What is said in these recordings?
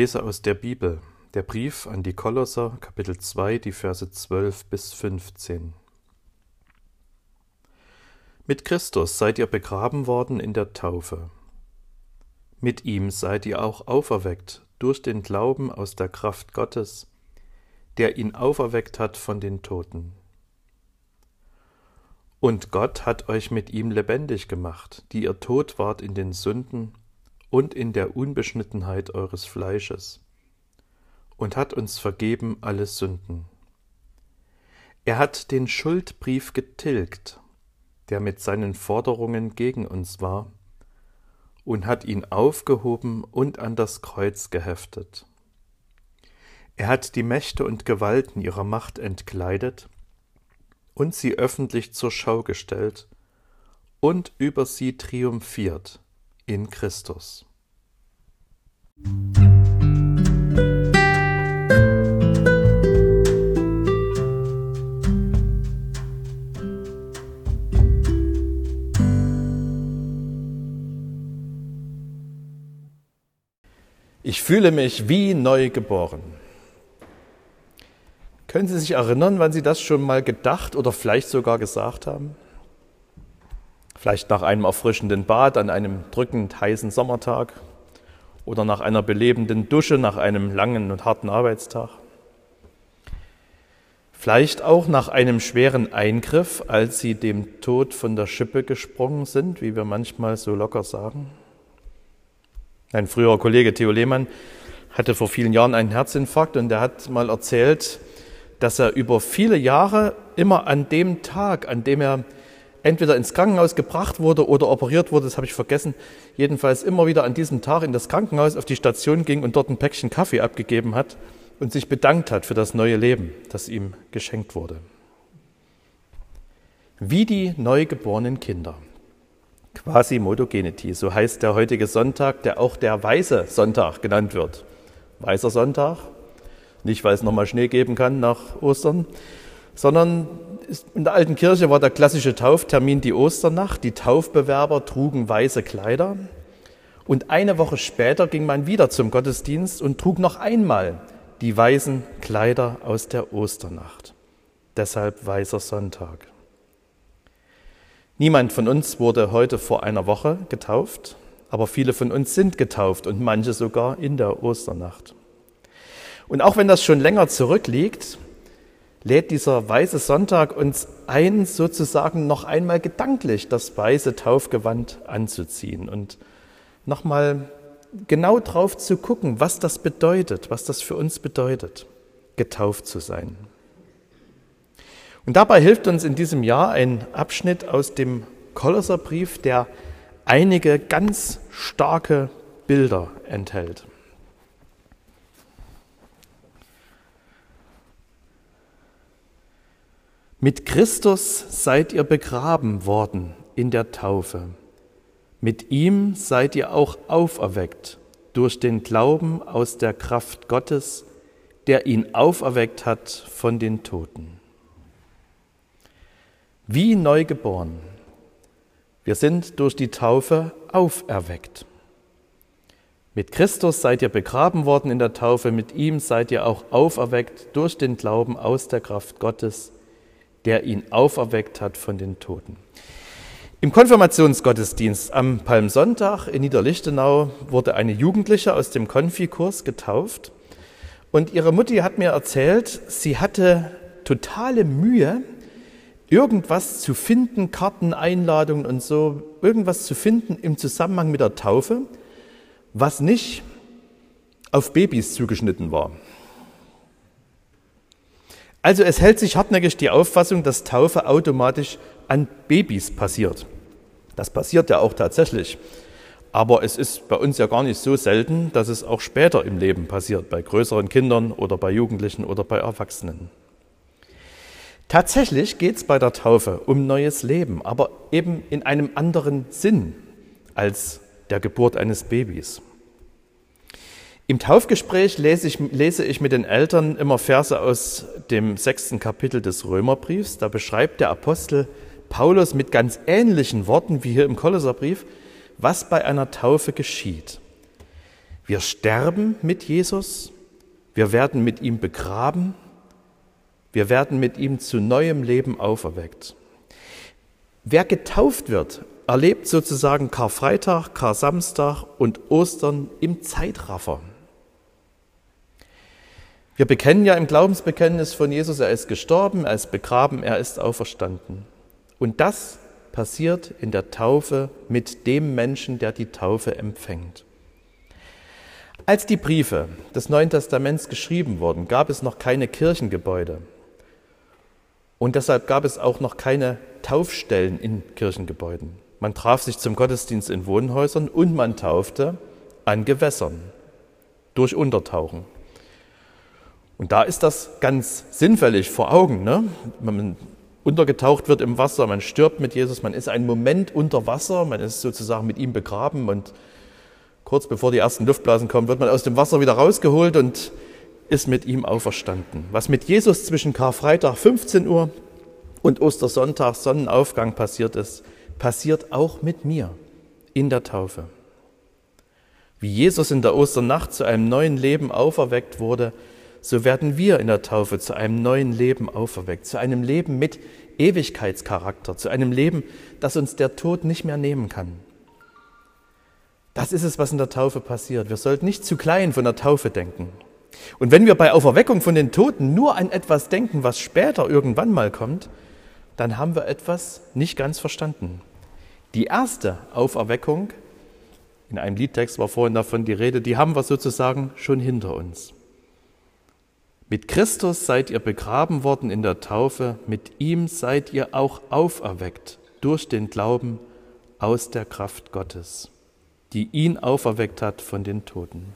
Lese aus der Bibel, der Brief an die Kolosser, Kapitel 2, die Verse 12 bis 15. Mit Christus seid ihr begraben worden in der Taufe. Mit ihm seid ihr auch auferweckt durch den Glauben aus der Kraft Gottes, der ihn auferweckt hat von den Toten. Und Gott hat euch mit ihm lebendig gemacht, die ihr tot wart in den Sünden und in der Unbeschnittenheit eures Fleisches, und hat uns vergeben alle Sünden. Er hat den Schuldbrief getilgt, der mit seinen Forderungen gegen uns war, und hat ihn aufgehoben und an das Kreuz geheftet. Er hat die Mächte und Gewalten ihrer Macht entkleidet und sie öffentlich zur Schau gestellt und über sie triumphiert in Christus. Ich fühle mich wie neu geboren. Können Sie sich erinnern, wann Sie das schon mal gedacht oder vielleicht sogar gesagt haben? Vielleicht nach einem erfrischenden Bad an einem drückend heißen Sommertag oder nach einer belebenden Dusche nach einem langen und harten Arbeitstag. Vielleicht auch nach einem schweren Eingriff, als sie dem Tod von der Schippe gesprungen sind, wie wir manchmal so locker sagen. Ein früherer Kollege Theo Lehmann hatte vor vielen Jahren einen Herzinfarkt und er hat mal erzählt, dass er über viele Jahre immer an dem Tag, an dem er entweder ins Krankenhaus gebracht wurde oder operiert wurde, das habe ich vergessen, jedenfalls immer wieder an diesem Tag in das Krankenhaus auf die Station ging und dort ein Päckchen Kaffee abgegeben hat und sich bedankt hat für das neue Leben, das ihm geschenkt wurde. Wie die neugeborenen Kinder. Quasi Modogenity, so heißt der heutige Sonntag, der auch der Weiße Sonntag genannt wird. Weißer Sonntag, nicht weil es nochmal Schnee geben kann nach Ostern, sondern in der alten Kirche war der klassische Tauftermin die Osternacht. Die Taufbewerber trugen weiße Kleider. Und eine Woche später ging man wieder zum Gottesdienst und trug noch einmal die weißen Kleider aus der Osternacht. Deshalb weißer Sonntag. Niemand von uns wurde heute vor einer Woche getauft, aber viele von uns sind getauft und manche sogar in der Osternacht. Und auch wenn das schon länger zurückliegt, lädt dieser weiße Sonntag uns ein, sozusagen noch einmal gedanklich das weiße Taufgewand anzuziehen und nochmal genau drauf zu gucken, was das bedeutet, was das für uns bedeutet, getauft zu sein. Und dabei hilft uns in diesem Jahr ein Abschnitt aus dem Kolosserbrief, der einige ganz starke Bilder enthält. Mit Christus seid ihr begraben worden in der Taufe. Mit ihm seid ihr auch auferweckt durch den Glauben aus der Kraft Gottes, der ihn auferweckt hat von den Toten. Wie neu geboren. Wir sind durch die Taufe auferweckt. Mit Christus seid ihr begraben worden in der Taufe, mit ihm seid ihr auch auferweckt durch den Glauben aus der Kraft Gottes, der ihn auferweckt hat von den Toten. Im Konfirmationsgottesdienst am Palmsonntag in Niederlichtenau wurde eine Jugendliche aus dem Konfikurs getauft und ihre Mutti hat mir erzählt, sie hatte totale Mühe, irgendwas zu finden, Karten, Einladungen und so, irgendwas zu finden im Zusammenhang mit der Taufe, was nicht auf Babys zugeschnitten war. Also es hält sich hartnäckig die Auffassung, dass Taufe automatisch an Babys passiert. Das passiert ja auch tatsächlich. Aber es ist bei uns ja gar nicht so selten, dass es auch später im Leben passiert, bei größeren Kindern oder bei Jugendlichen oder bei Erwachsenen. Tatsächlich geht es bei der Taufe um neues Leben, aber eben in einem anderen Sinn als der Geburt eines Babys. Im Taufgespräch lese ich, lese ich mit den Eltern immer Verse aus dem sechsten Kapitel des Römerbriefs. Da beschreibt der Apostel Paulus mit ganz ähnlichen Worten wie hier im Kolosserbrief, was bei einer Taufe geschieht. Wir sterben mit Jesus, wir werden mit ihm begraben, wir werden mit ihm zu neuem Leben auferweckt. Wer getauft wird, erlebt sozusagen Karfreitag, Kar-Samstag und Ostern im Zeitraffer. Wir bekennen ja im Glaubensbekenntnis von Jesus, er ist gestorben, er ist begraben, er ist auferstanden. Und das passiert in der Taufe mit dem Menschen, der die Taufe empfängt. Als die Briefe des Neuen Testaments geschrieben wurden, gab es noch keine Kirchengebäude. Und deshalb gab es auch noch keine Taufstellen in Kirchengebäuden. Man traf sich zum Gottesdienst in Wohnhäusern und man taufte an Gewässern durch Untertauchen. Und da ist das ganz sinnfällig vor Augen. Ne? Man untergetaucht wird im Wasser, man stirbt mit Jesus, man ist einen Moment unter Wasser, man ist sozusagen mit ihm begraben und kurz bevor die ersten Luftblasen kommen, wird man aus dem Wasser wieder rausgeholt und ist mit ihm auferstanden. Was mit Jesus zwischen Karfreitag 15 Uhr und Ostersonntag Sonnenaufgang passiert ist, passiert auch mit mir in der Taufe. Wie Jesus in der Osternacht zu einem neuen Leben auferweckt wurde, so werden wir in der Taufe zu einem neuen Leben auferweckt, zu einem Leben mit Ewigkeitscharakter, zu einem Leben, das uns der Tod nicht mehr nehmen kann. Das ist es, was in der Taufe passiert. Wir sollten nicht zu klein von der Taufe denken. Und wenn wir bei Auferweckung von den Toten nur an etwas denken, was später irgendwann mal kommt, dann haben wir etwas nicht ganz verstanden. Die erste Auferweckung, in einem Liedtext war vorhin davon die Rede, die haben wir sozusagen schon hinter uns. Mit Christus seid ihr begraben worden in der Taufe, mit ihm seid ihr auch auferweckt durch den Glauben aus der Kraft Gottes, die ihn auferweckt hat von den Toten.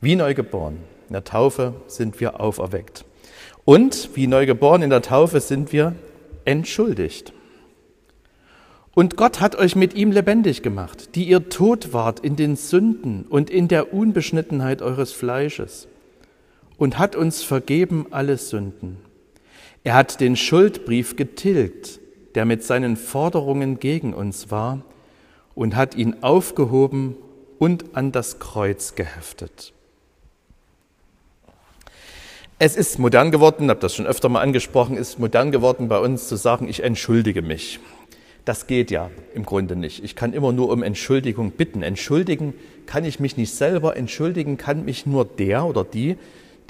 Wie neu geboren. In der Taufe sind wir auferweckt. Und wie neu geboren in der Taufe sind wir entschuldigt. Und Gott hat euch mit ihm lebendig gemacht, die ihr tot wart in den Sünden und in der Unbeschnittenheit eures Fleisches, und hat uns vergeben alle Sünden. Er hat den Schuldbrief getilgt, der mit seinen Forderungen gegen uns war, und hat ihn aufgehoben und an das Kreuz geheftet. Es ist modern geworden, habe das schon öfter mal angesprochen, ist modern geworden bei uns zu sagen, ich entschuldige mich. Das geht ja im Grunde nicht. Ich kann immer nur um Entschuldigung bitten. Entschuldigen kann ich mich nicht selber, entschuldigen kann mich nur der oder die,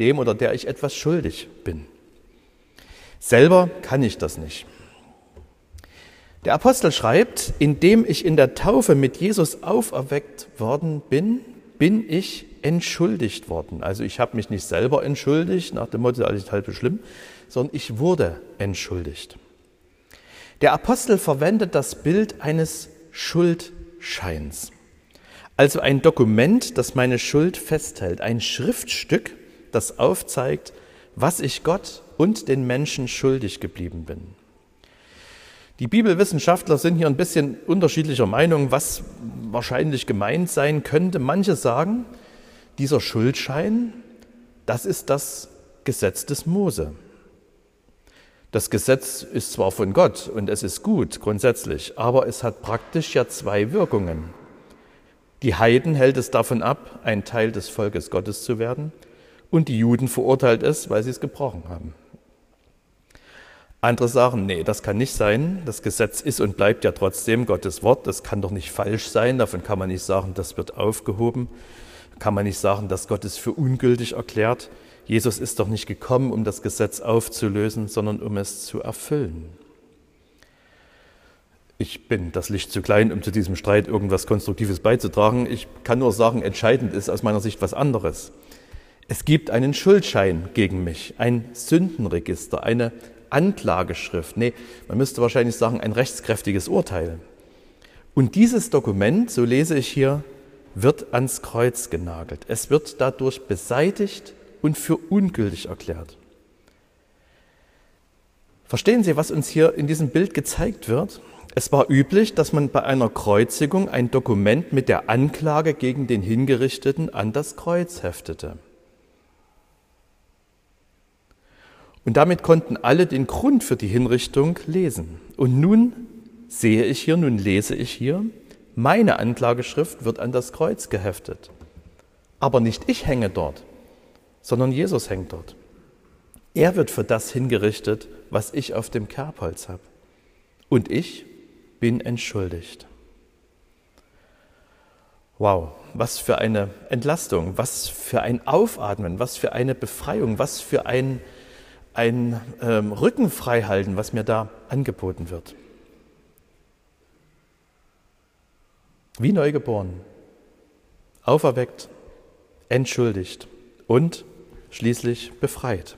dem oder der ich etwas schuldig bin. Selber kann ich das nicht. Der Apostel schreibt, indem ich in der Taufe mit Jesus auferweckt worden bin, bin ich entschuldigt worden. Also ich habe mich nicht selber entschuldigt, nach dem Motto, alles halb schlimm, sondern ich wurde entschuldigt. Der Apostel verwendet das Bild eines Schuldscheins. Also ein Dokument, das meine Schuld festhält, ein Schriftstück, das aufzeigt, was ich Gott und den Menschen schuldig geblieben bin. Die Bibelwissenschaftler sind hier ein bisschen unterschiedlicher Meinung, was wahrscheinlich gemeint sein könnte. Manche sagen, dieser Schuldschein, das ist das Gesetz des Mose. Das Gesetz ist zwar von Gott und es ist gut grundsätzlich, aber es hat praktisch ja zwei Wirkungen. Die Heiden hält es davon ab, ein Teil des Volkes Gottes zu werden, und die Juden verurteilt es, weil sie es gebrochen haben. Andere sagen, nee, das kann nicht sein. Das Gesetz ist und bleibt ja trotzdem Gottes Wort. Das kann doch nicht falsch sein. Davon kann man nicht sagen, das wird aufgehoben kann man nicht sagen, dass Gott es für ungültig erklärt. Jesus ist doch nicht gekommen, um das Gesetz aufzulösen, sondern um es zu erfüllen. Ich bin das Licht zu klein, um zu diesem Streit irgendwas Konstruktives beizutragen. Ich kann nur sagen, entscheidend ist aus meiner Sicht was anderes. Es gibt einen Schuldschein gegen mich, ein Sündenregister, eine Anklageschrift. Nee, man müsste wahrscheinlich sagen, ein rechtskräftiges Urteil. Und dieses Dokument, so lese ich hier, wird ans Kreuz genagelt. Es wird dadurch beseitigt und für ungültig erklärt. Verstehen Sie, was uns hier in diesem Bild gezeigt wird? Es war üblich, dass man bei einer Kreuzigung ein Dokument mit der Anklage gegen den Hingerichteten an das Kreuz heftete. Und damit konnten alle den Grund für die Hinrichtung lesen. Und nun sehe ich hier, nun lese ich hier, Meine Anklageschrift wird an das Kreuz geheftet. Aber nicht ich hänge dort, sondern Jesus hängt dort. Er wird für das hingerichtet, was ich auf dem Kerbholz habe. Und ich bin entschuldigt. Wow, was für eine Entlastung, was für ein Aufatmen, was für eine Befreiung, was für ein, ein ähm, Rückenfreihalten, was mir da angeboten wird. Wie neugeboren, auferweckt, entschuldigt und schließlich befreit.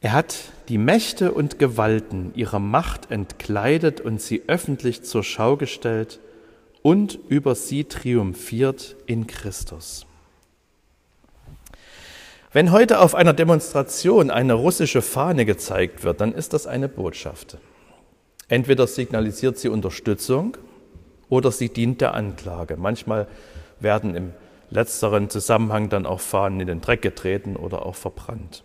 Er hat die Mächte und Gewalten ihrer Macht entkleidet und sie öffentlich zur Schau gestellt und über sie triumphiert in Christus. Wenn heute auf einer Demonstration eine russische Fahne gezeigt wird, dann ist das eine Botschaft. Entweder signalisiert sie Unterstützung oder sie dient der Anklage. Manchmal werden im letzteren Zusammenhang dann auch Fahnen in den Dreck getreten oder auch verbrannt.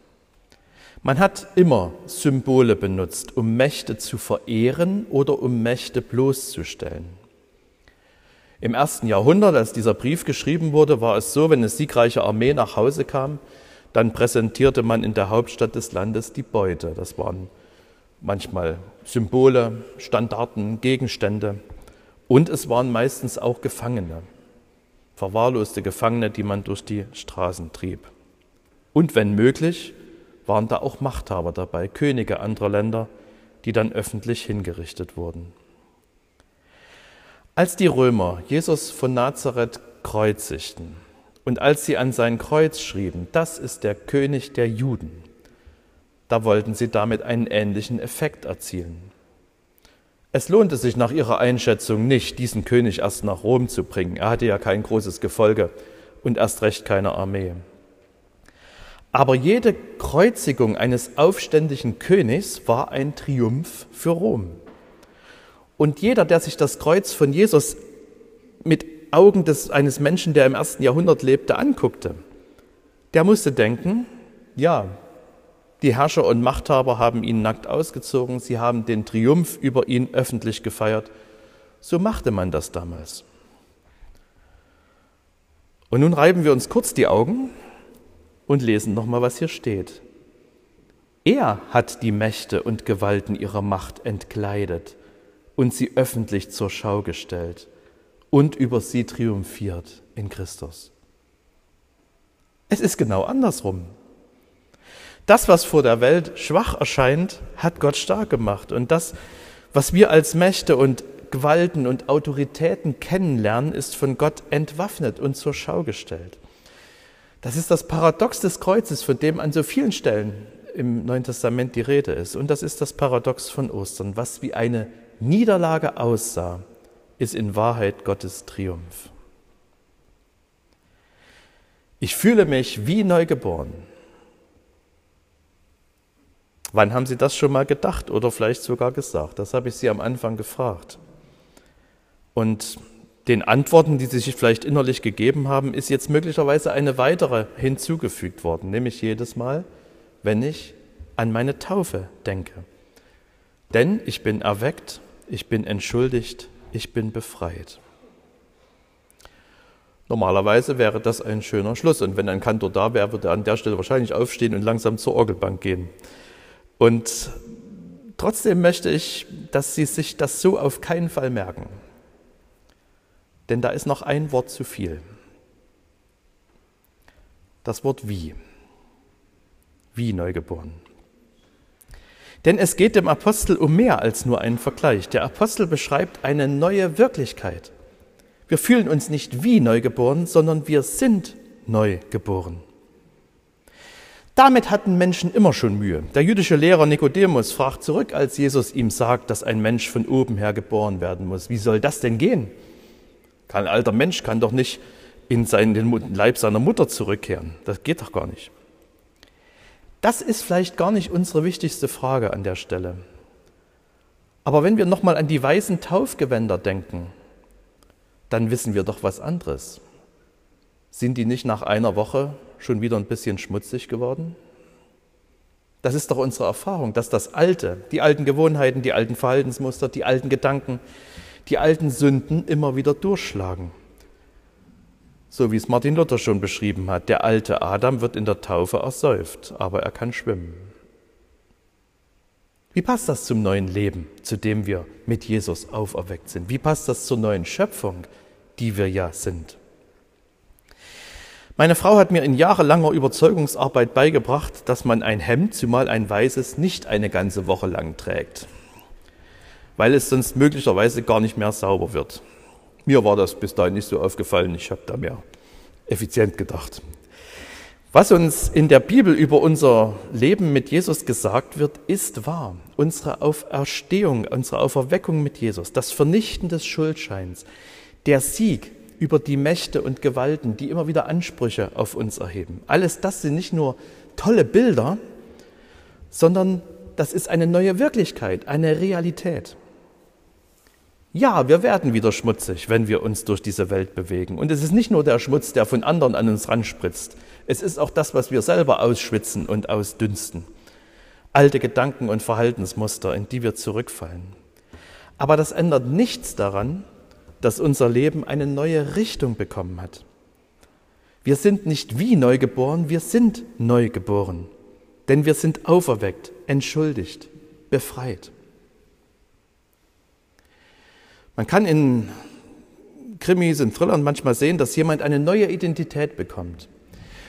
Man hat immer Symbole benutzt, um Mächte zu verehren oder um Mächte bloßzustellen. Im ersten Jahrhundert, als dieser Brief geschrieben wurde, war es so, wenn eine siegreiche Armee nach Hause kam, dann präsentierte man in der Hauptstadt des Landes die Beute. Das waren manchmal Symbole, Standarten, Gegenstände und es waren meistens auch Gefangene, verwahrloste Gefangene, die man durch die Straßen trieb. Und wenn möglich, waren da auch Machthaber dabei, Könige anderer Länder, die dann öffentlich hingerichtet wurden. Als die Römer Jesus von Nazareth kreuzigten und als sie an sein Kreuz schrieben, das ist der König der Juden, da wollten sie damit einen ähnlichen Effekt erzielen. Es lohnte sich nach ihrer Einschätzung nicht, diesen König erst nach Rom zu bringen. Er hatte ja kein großes Gefolge und erst recht keine Armee. Aber jede Kreuzigung eines aufständischen Königs war ein Triumph für Rom. Und jeder, der sich das Kreuz von Jesus mit Augen des, eines Menschen, der im ersten Jahrhundert lebte, anguckte, der musste denken, ja, die Herrscher und Machthaber haben ihn nackt ausgezogen, sie haben den Triumph über ihn öffentlich gefeiert. So machte man das damals. Und nun reiben wir uns kurz die Augen und lesen nochmal, was hier steht. Er hat die Mächte und Gewalten ihrer Macht entkleidet und sie öffentlich zur Schau gestellt und über sie triumphiert in Christus. Es ist genau andersrum. Das, was vor der Welt schwach erscheint, hat Gott stark gemacht. Und das, was wir als Mächte und Gewalten und Autoritäten kennenlernen, ist von Gott entwaffnet und zur Schau gestellt. Das ist das Paradox des Kreuzes, von dem an so vielen Stellen im Neuen Testament die Rede ist. Und das ist das Paradox von Ostern, was wie eine Niederlage aussah, ist in Wahrheit Gottes Triumph. Ich fühle mich wie neugeboren. Wann haben Sie das schon mal gedacht oder vielleicht sogar gesagt? Das habe ich Sie am Anfang gefragt. Und den Antworten, die Sie sich vielleicht innerlich gegeben haben, ist jetzt möglicherweise eine weitere hinzugefügt worden, nämlich jedes Mal, wenn ich an meine Taufe denke. Denn ich bin erweckt ich bin entschuldigt, ich bin befreit. Normalerweise wäre das ein schöner Schluss. Und wenn ein Kantor da wäre, würde er an der Stelle wahrscheinlich aufstehen und langsam zur Orgelbank gehen. Und trotzdem möchte ich, dass Sie sich das so auf keinen Fall merken. Denn da ist noch ein Wort zu viel. Das Wort wie. Wie neugeboren. Denn es geht dem Apostel um mehr als nur einen Vergleich. Der Apostel beschreibt eine neue Wirklichkeit. Wir fühlen uns nicht wie neugeboren, sondern wir sind neugeboren. Damit hatten Menschen immer schon Mühe. Der jüdische Lehrer Nikodemus fragt zurück, als Jesus ihm sagt, dass ein Mensch von oben her geboren werden muss. Wie soll das denn gehen? Kein alter Mensch kann doch nicht in den Leib seiner Mutter zurückkehren. Das geht doch gar nicht. Das ist vielleicht gar nicht unsere wichtigste Frage an der Stelle. Aber wenn wir nochmal an die weißen Taufgewänder denken, dann wissen wir doch was anderes. Sind die nicht nach einer Woche schon wieder ein bisschen schmutzig geworden? Das ist doch unsere Erfahrung, dass das Alte, die alten Gewohnheiten, die alten Verhaltensmuster, die alten Gedanken, die alten Sünden immer wieder durchschlagen. So wie es Martin Luther schon beschrieben hat, der alte Adam wird in der Taufe ersäuft, aber er kann schwimmen. Wie passt das zum neuen Leben, zu dem wir mit Jesus auferweckt sind? Wie passt das zur neuen Schöpfung, die wir ja sind? Meine Frau hat mir in jahrelanger Überzeugungsarbeit beigebracht, dass man ein Hemd, zumal ein weißes, nicht eine ganze Woche lang trägt, weil es sonst möglicherweise gar nicht mehr sauber wird. Mir war das bis dahin nicht so aufgefallen, ich habe da mehr effizient gedacht. Was uns in der Bibel über unser Leben mit Jesus gesagt wird, ist wahr. Unsere Auferstehung, unsere Auferweckung mit Jesus, das Vernichten des Schuldscheins, der Sieg über die Mächte und Gewalten, die immer wieder Ansprüche auf uns erheben. Alles das sind nicht nur tolle Bilder, sondern das ist eine neue Wirklichkeit, eine Realität. Ja, wir werden wieder schmutzig, wenn wir uns durch diese Welt bewegen. Und es ist nicht nur der Schmutz, der von anderen an uns ranspritzt. Es ist auch das, was wir selber ausschwitzen und ausdünsten. Alte Gedanken und Verhaltensmuster, in die wir zurückfallen. Aber das ändert nichts daran, dass unser Leben eine neue Richtung bekommen hat. Wir sind nicht wie neu geboren, wir sind neu geboren. Denn wir sind auferweckt, entschuldigt, befreit. Man kann in Krimis, in Thrillern manchmal sehen, dass jemand eine neue Identität bekommt.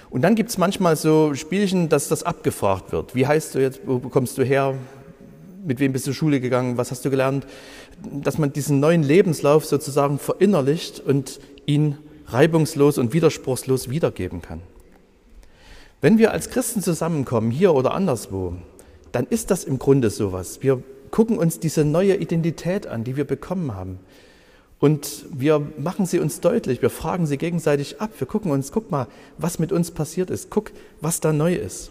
Und dann gibt es manchmal so Spielchen, dass das abgefragt wird. Wie heißt du jetzt, wo kommst du her, mit wem bist du Schule gegangen, was hast du gelernt? dass man diesen neuen Lebenslauf sozusagen verinnerlicht und ihn reibungslos und widerspruchslos wiedergeben kann. Wenn wir als Christen zusammenkommen, hier oder anderswo, dann ist das im Grunde sowas. Wir gucken uns diese neue Identität an, die wir bekommen haben. Und wir machen sie uns deutlich, wir fragen sie gegenseitig ab, wir gucken uns, guck mal, was mit uns passiert ist, guck, was da neu ist.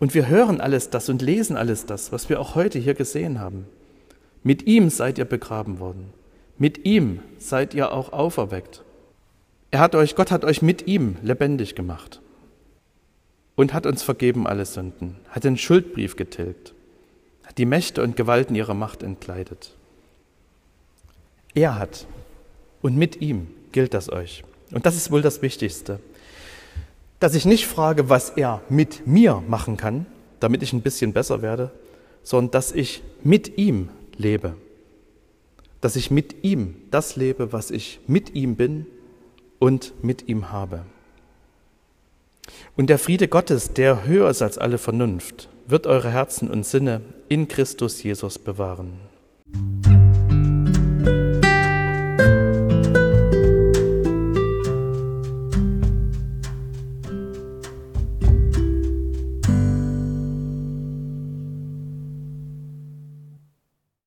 Und wir hören alles das und lesen alles das, was wir auch heute hier gesehen haben. Mit ihm seid ihr begraben worden. Mit ihm seid ihr auch auferweckt. Er hat euch, Gott hat euch mit ihm lebendig gemacht und hat uns vergeben alle Sünden, hat den Schuldbrief getilgt, die Mächte und Gewalten ihrer Macht entkleidet. Er hat und mit ihm gilt das euch. Und das ist wohl das Wichtigste, dass ich nicht frage, was er mit mir machen kann, damit ich ein bisschen besser werde, sondern dass ich mit ihm lebe. Dass ich mit ihm das lebe, was ich mit ihm bin und mit ihm habe. Und der Friede Gottes, der höher ist als alle Vernunft, wird eure Herzen und Sinne in Christus Jesus bewahren.